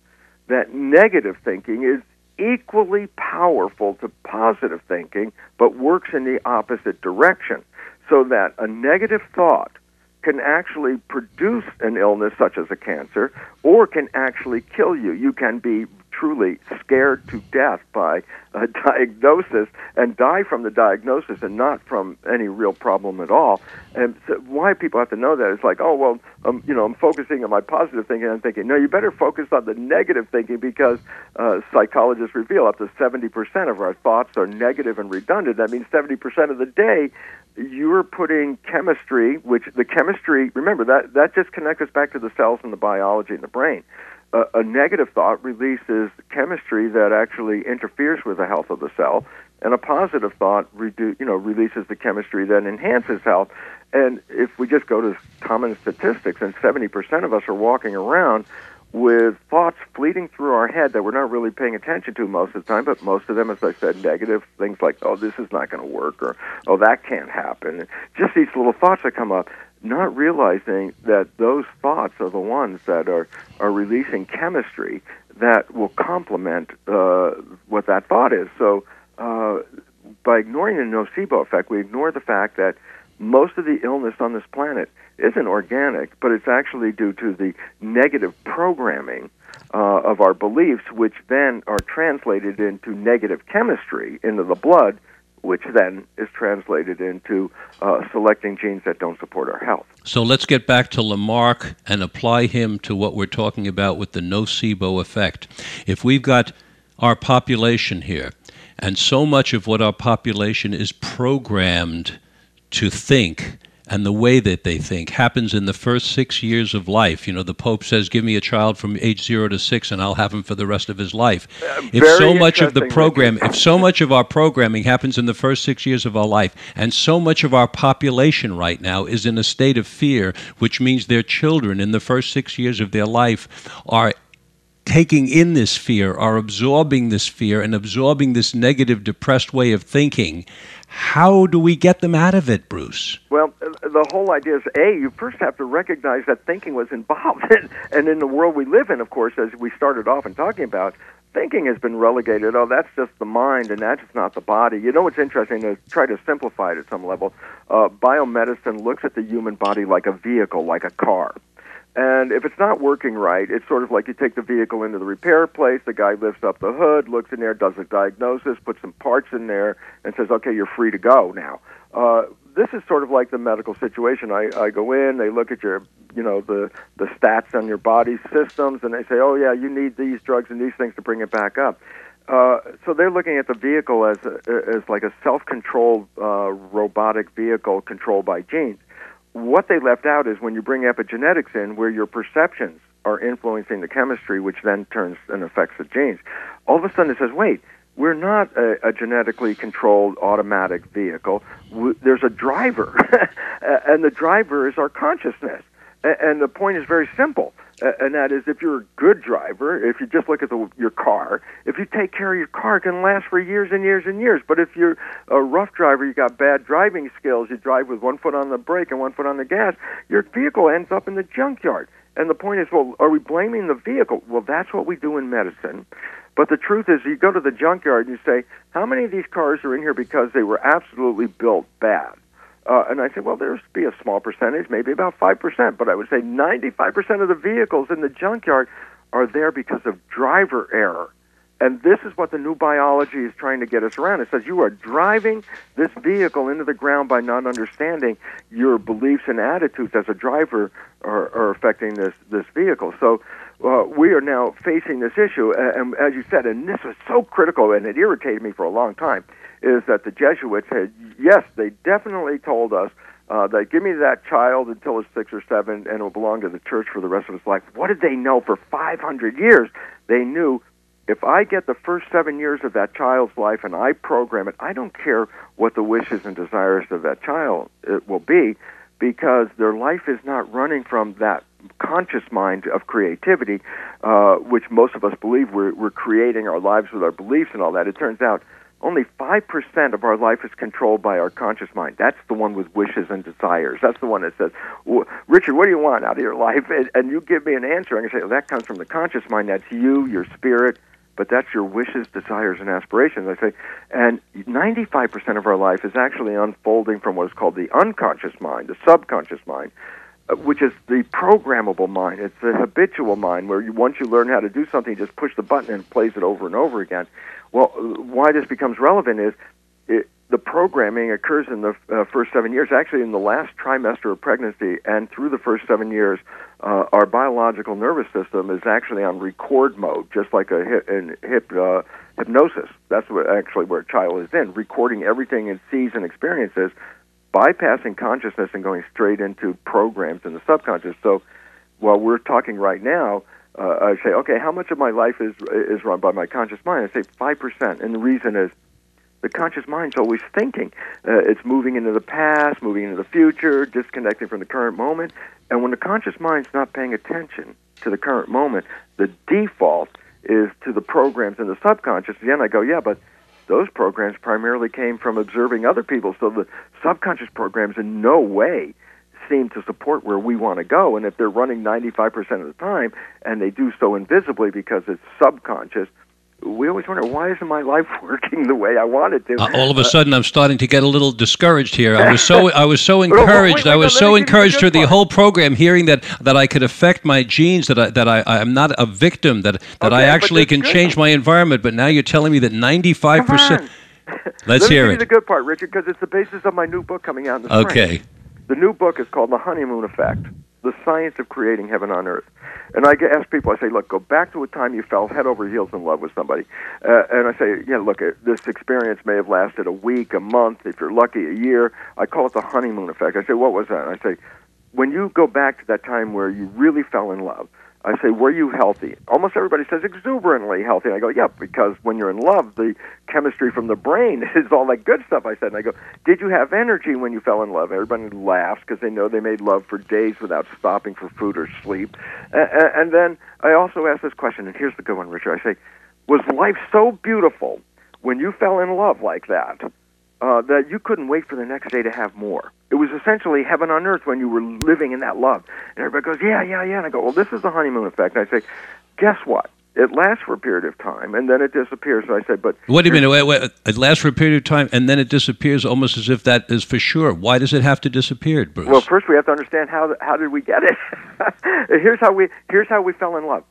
that negative thinking is equally powerful to positive thinking, but works in the opposite direction. So that a negative thought can actually produce an illness such as a cancer or can actually kill you. You can be truly scared to death by a diagnosis and die from the diagnosis and not from any real problem at all. And so why people have to know that is like, oh well, um, you know, I'm focusing on my positive thinking. I'm thinking, no, you better focus on the negative thinking because uh, psychologists reveal up to 70% of our thoughts are negative and redundant. That means 70% of the day you're putting chemistry, which the chemistry, remember that that just connects us back to the cells and the biology in the brain. Uh, a negative thought releases chemistry that actually interferes with the health of the cell, and a positive thought redu- you know releases the chemistry that enhances health. And if we just go to common statistics, and 70% of us are walking around with thoughts fleeting through our head that we're not really paying attention to most of the time, but most of them, as I said, negative things like, oh, this is not going to work, or oh, that can't happen. Just these little thoughts that come up, not realizing that those thoughts are the ones that are, are releasing chemistry that will complement uh, what that thought is. So uh, by ignoring the nocebo effect, we ignore the fact that most of the illness on this planet isn't organic, but it's actually due to the negative programming uh, of our beliefs, which then are translated into negative chemistry into the blood, which then is translated into uh, selecting genes that don't support our health. So let's get back to Lamarck and apply him to what we're talking about with the nocebo effect. If we've got our population here, and so much of what our population is programmed to think and the way that they think happens in the first six years of life. You know, the Pope says, "Give me a child from age zero to six, and I'll have him for the rest of his life." Uh, if so much of the program, if so much of our programming happens in the first six years of our life, and so much of our population right now is in a state of fear, which means their children in the first six years of their life are taking in this fear, are absorbing this fear, and absorbing this negative, depressed way of thinking how do we get them out of it, Bruce? Well, the whole idea is A, you first have to recognize that thinking was involved. and in the world we live in, of course, as we started off in talking about, thinking has been relegated. Oh, that's just the mind and that's not the body. You know what's interesting to try to simplify it at some level? Uh, biomedicine looks at the human body like a vehicle, like a car. And if it's not working right, it's sort of like you take the vehicle into the repair place, the guy lifts up the hood, looks in there, does a diagnosis, puts some parts in there, and says, okay, you're free to go now. Uh, this is sort of like the medical situation. I, I go in, they look at your, you know, the, the stats on your body systems, and they say, oh, yeah, you need these drugs and these things to bring it back up. Uh, so they're looking at the vehicle as, a, as like a self-controlled uh, robotic vehicle controlled by genes what they left out is when you bring epigenetics in, where your perceptions are influencing the chemistry, which then turns and affects the genes. All of a sudden, it says, wait, we're not a, a genetically controlled automatic vehicle. there's a driver, and the driver is our consciousness. and the point is very simple and that is if you're a good driver, if you just look at the, your car, if you take care of your car, it can last for years and years and years. But if you're a rough driver, you got bad driving skills, you drive with one foot on the brake and one foot on the gas, your vehicle ends up in the junkyard. And the point is, well, are we blaming the vehicle? Well, that's what we do in medicine. But the truth is, you go to the junkyard and you say, how many of these cars are in here because they were absolutely built bad? Uh, and I said, well, there's be a small percentage, maybe about 5%, but I would say 95% of the vehicles in the junkyard are there because of driver error. And this is what the new biology is trying to get us around. It says you are driving this vehicle into the ground by not understanding your beliefs and attitudes as a driver are, are affecting this, this vehicle. So uh, we are now facing this issue. And, as you said, and this was so critical and it irritated me for a long time is that the Jesuits had, yes, they definitely told us uh, that give me that child until it's six or seven and it will belong to the church for the rest of his life. What did they know for 500 years? They knew if I get the first seven years of that child's life and I program it, I don't care what the wishes and desires of that child it will be because their life is not running from that conscious mind of creativity, uh, which most of us believe we're, we're creating our lives with our beliefs and all that. It turns out only 5% of our life is controlled by our conscious mind. That's the one with wishes and desires. That's the one that says, Richard, what do you want out of your life? And, and you give me an answer. I'm say, well, that comes from the conscious mind. That's you, your spirit, but that's your wishes, desires, and aspirations. I say, and 95% of our life is actually unfolding from what is called the unconscious mind, the subconscious mind, uh, which is the programmable mind. It's the habitual mind where you, once you learn how to do something, you just push the button and it plays it over and over again. Well, why this becomes relevant is the programming occurs in the uh, first seven years, actually in the last trimester of pregnancy, and through the first seven years, uh, our biological nervous system is actually on record mode, just like a hip, in hip uh, hypnosis. That's what actually where a child is in, recording everything it sees and experiences, bypassing consciousness and going straight into programs in the subconscious. So, while we're talking right now, uh, I say, okay, how much of my life is is run by my conscious mind? I say five percent, and the reason is the conscious mind's always thinking. Uh, it's moving into the past, moving into the future, disconnecting from the current moment. And when the conscious mind's not paying attention to the current moment, the default is to the programs in the subconscious. Again, I go, yeah, but those programs primarily came from observing other people. So the subconscious programs in no way seem to support where we want to go. And if they're running 95% of the time and they do so invisibly because it's subconscious, we always wonder why isn't my life working the way I want it to. Uh, all of a sudden, I'm starting to get a little discouraged here. I was so I was so encouraged. wait, wait, I was so encouraged through the whole program, hearing that, that I could affect my genes, that I, that I I'm not a victim, that that okay, I actually can change my environment. But now you're telling me that 95 percent. Let's Let hear it. the good part, Richard, because it's the basis of my new book coming out in the spring. Okay. The new book is called The Honeymoon Effect The Science of Creating Heaven on Earth. And I ask people, I say, look, go back to a time you fell head over heels in love with somebody. Uh, and I say, yeah, look, uh, this experience may have lasted a week, a month, if you're lucky, a year. I call it the honeymoon effect. I say, what was that? And I say, when you go back to that time where you really fell in love, I say, were you healthy? Almost everybody says exuberantly healthy. And I go, yeah, because when you're in love, the chemistry from the brain is all that good stuff. I said, and I go, did you have energy when you fell in love? Everybody laughs because they know they made love for days without stopping for food or sleep. And, then I also ask this question, and here's the good one, Richard. I say, was life so beautiful when you fell in love like that uh, that you couldn't wait for the next day to have more? It was essentially heaven on earth when you were living in that love. And everybody goes, yeah, yeah, yeah. And I go, well, this is the honeymoon effect. And I say, guess what? It lasts for a period of time, and then it disappears. So I say, but What do you mean? Wait, wait, it lasts for a period of time and then it disappears almost as if that is for sure. Why does it have to disappear, Bruce? Well, first we have to understand how how did we get it. here's how we here's how we fell in love.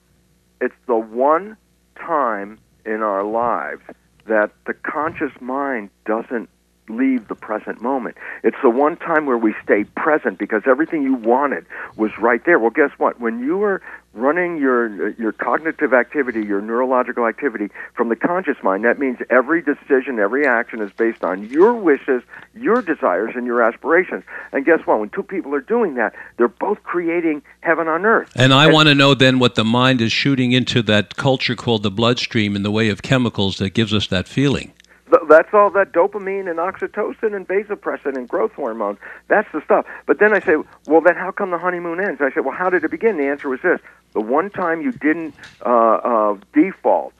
It's the one time in our lives that the conscious mind doesn't leave the present moment. It's the one time where we stay present because everything you wanted was right there. Well, guess what? When you are running your your cognitive activity, your neurological activity from the conscious mind, that means every decision, every action is based on your wishes, your desires, and your aspirations. And guess what? When two people are doing that, they're both creating heaven on earth. and I want to know then what the mind is shooting into that culture called the bloodstream in the way of chemicals that gives us that feeling. Th- That's all that dopamine and oxytocin and vasopressin and growth hormone. That's the stuff. But then I say, well, then how come the honeymoon ends? I say, well, how did it begin? The answer was this: the one time you didn't uh, uh, default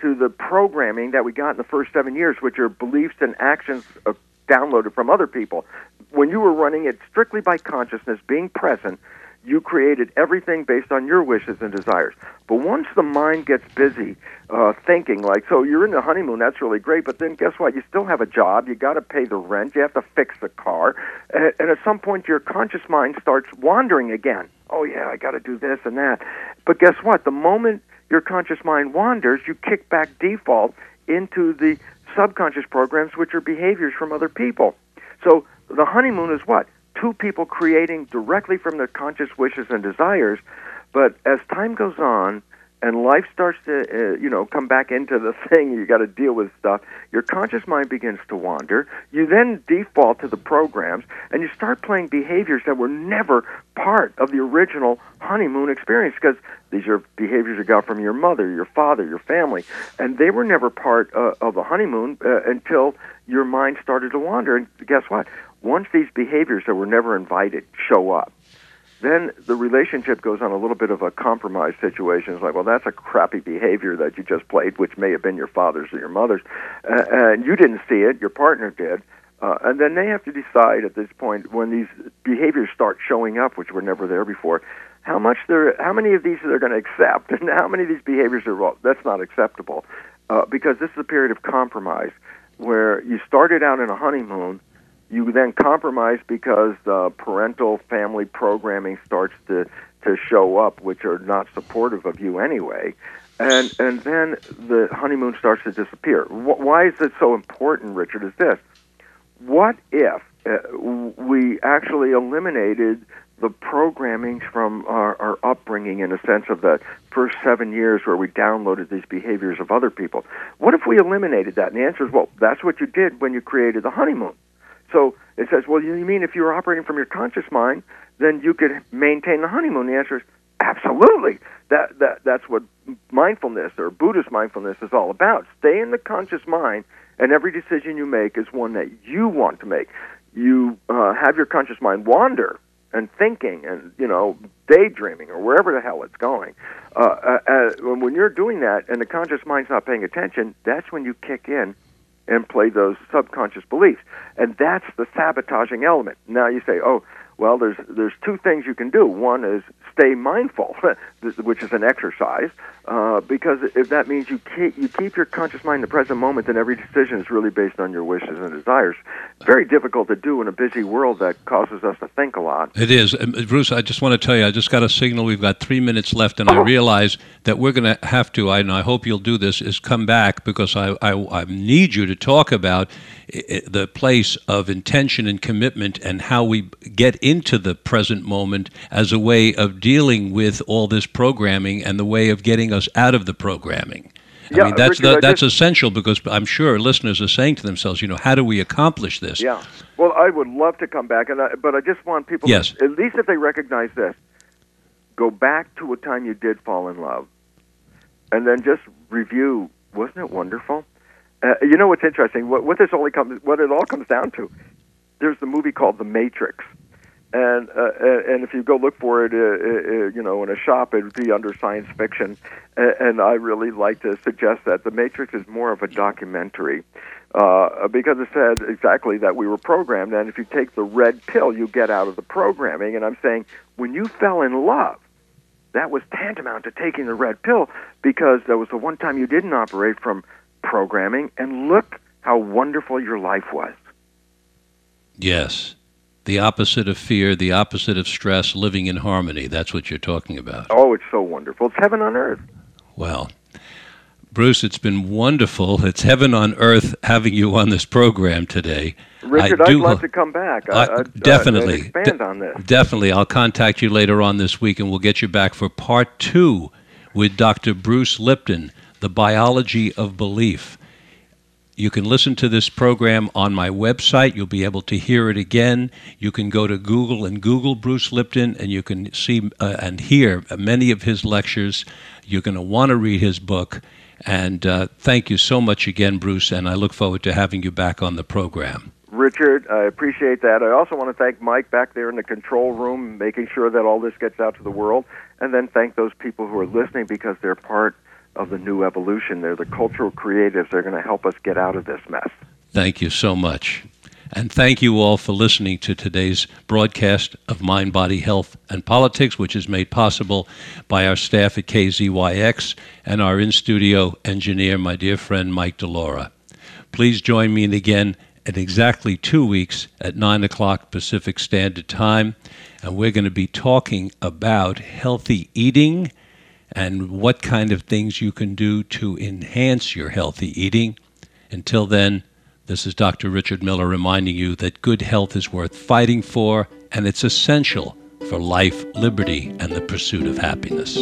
to the programming that we got in the first seven years, which are beliefs and actions uh, downloaded from other people. When you were running it strictly by consciousness, being present, you created everything based on your wishes and desires. But once the mind gets busy uh, thinking, like, so you're in the honeymoon, that's really great, but then guess what? You still have a job, you got to pay the rent, you have to fix the car, and, and at some point your conscious mind starts wandering again. Oh, yeah, I got to do this and that. But guess what? The moment your conscious mind wanders, you kick back default into the subconscious programs, which are behaviors from other people. So the honeymoon is what? Two people creating directly from their conscious wishes and desires. But as time goes on and life starts to, uh, you know, come back into the thing, you got to deal with stuff. Your conscious mind begins to wander. You then default to the programs, and you start playing behaviors that were never part of the original honeymoon experience because these are behaviors you got from your mother, your father, your family, and they were never part uh, of the honeymoon uh, until your mind started to wander. And guess what? Once these behaviors that were never invited show up, then the relationship goes on a little bit of a compromise situation. It's like, well, that's a crappy behavior that you just played, which may have been your father's or your mother's, uh, and you didn't see it, your partner did. Uh, and then they have to decide at this point when these behaviors start showing up, which were never there before, how much they're, how many of these they're going to accept, and how many of these behaviors are well, that's not acceptable, uh, because this is a period of compromise where you started out in a honeymoon, you then compromise because the parental family programming starts to to show up, which are not supportive of you anyway, and and then the honeymoon starts to disappear. Wh- Why is it so important, Richard? Is this? What if uh, we actually eliminated the programming from our, our upbringing in a sense of the first seven years where we downloaded these behaviors of other people? What if we eliminated that? And the answer is, well, that's what you did when you created the honeymoon. So it says, well, you mean if you were operating from your conscious mind, then you could maintain the honeymoon? The answer is absolutely. That that that's what mindfulness or Buddhist mindfulness is all about. Stay in the conscious mind, and every decision you make is one that you want to make. You uh, have your conscious mind wander and thinking and you know daydreaming or wherever the hell it's going. Uh, uh, uh, when you're doing that and the conscious mind's not paying attention, that's when you kick in and play those subconscious beliefs. And that's the sabotaging element. Now you say, oh, Well, there's there's two things you can do. One is stay mindful, which is an exercise, uh, because if that means you keep you keep your conscious mind in the present moment, then every decision is really based on your wishes and desires. Very difficult to do in a busy world that causes us to think a lot. It is, Bruce. I just want to tell you, I just got a signal. We've got three minutes left, and I realize that we're going to have to. I, and I hope you'll do this. Is come back because I I, I need you to talk about the place of intention and commitment and how we get into the present moment as a way of dealing with all this programming and the way of getting us out of the programming. Yeah, I mean that's Richard, the, that's just, essential because I'm sure listeners are saying to themselves, you know, how do we accomplish this? Yeah. Well, I would love to come back, and I, but I just want people, yes. to, at least if they recognize this, go back to a time you did fall in love, and then just review. Wasn't it wonderful? Uh, you know what's interesting? What, what this only comes, what it all comes down to, there's the movie called The Matrix, and uh, and if you go look for it, uh, uh, you know, in a shop, it would be under science fiction, and I really like to suggest that The Matrix is more of a documentary. Uh, because it said exactly that we were programmed, and if you take the red pill, you get out of the programming. And I'm saying, when you fell in love, that was tantamount to taking the red pill because that was the one time you didn't operate from programming, and look how wonderful your life was. Yes. The opposite of fear, the opposite of stress, living in harmony. That's what you're talking about. Oh, it's so wonderful. It's heaven on earth. Well, Bruce, it's been wonderful. It's heaven on earth having you on this program today. Richard, I would love to come back. I, I, definitely. expand on this. Definitely. I'll contact you later on this week and we'll get you back for part two with Dr. Bruce Lipton the Biology of Belief. You can listen to this program on my website. You'll be able to hear it again. You can go to Google and Google Bruce Lipton, and you can see uh, and hear many of his lectures. You're going to want to read his book. And uh, thank you so much again, Bruce, and I look forward to having you back on the program. Richard, I appreciate that. I also want to thank Mike back there in the control room, making sure that all this gets out to the world, and then thank those people who are listening because they're part of the new evolution. They're the cultural creatives. They're going to help us get out of this mess. Thank you so much. And thank you all for listening to today's broadcast of Mind, Body, Health, and Politics, which is made possible by our staff at KZYX and our in studio engineer, my dear friend Mike Delora. Please join me again in exactly two weeks at 9 o'clock Pacific Standard Time, and we're going to be talking about healthy eating and what kind of things you can do to enhance your healthy eating. Until then, this is Dr. Richard Miller reminding you that good health is worth fighting for and it's essential for life, liberty, and the pursuit of happiness.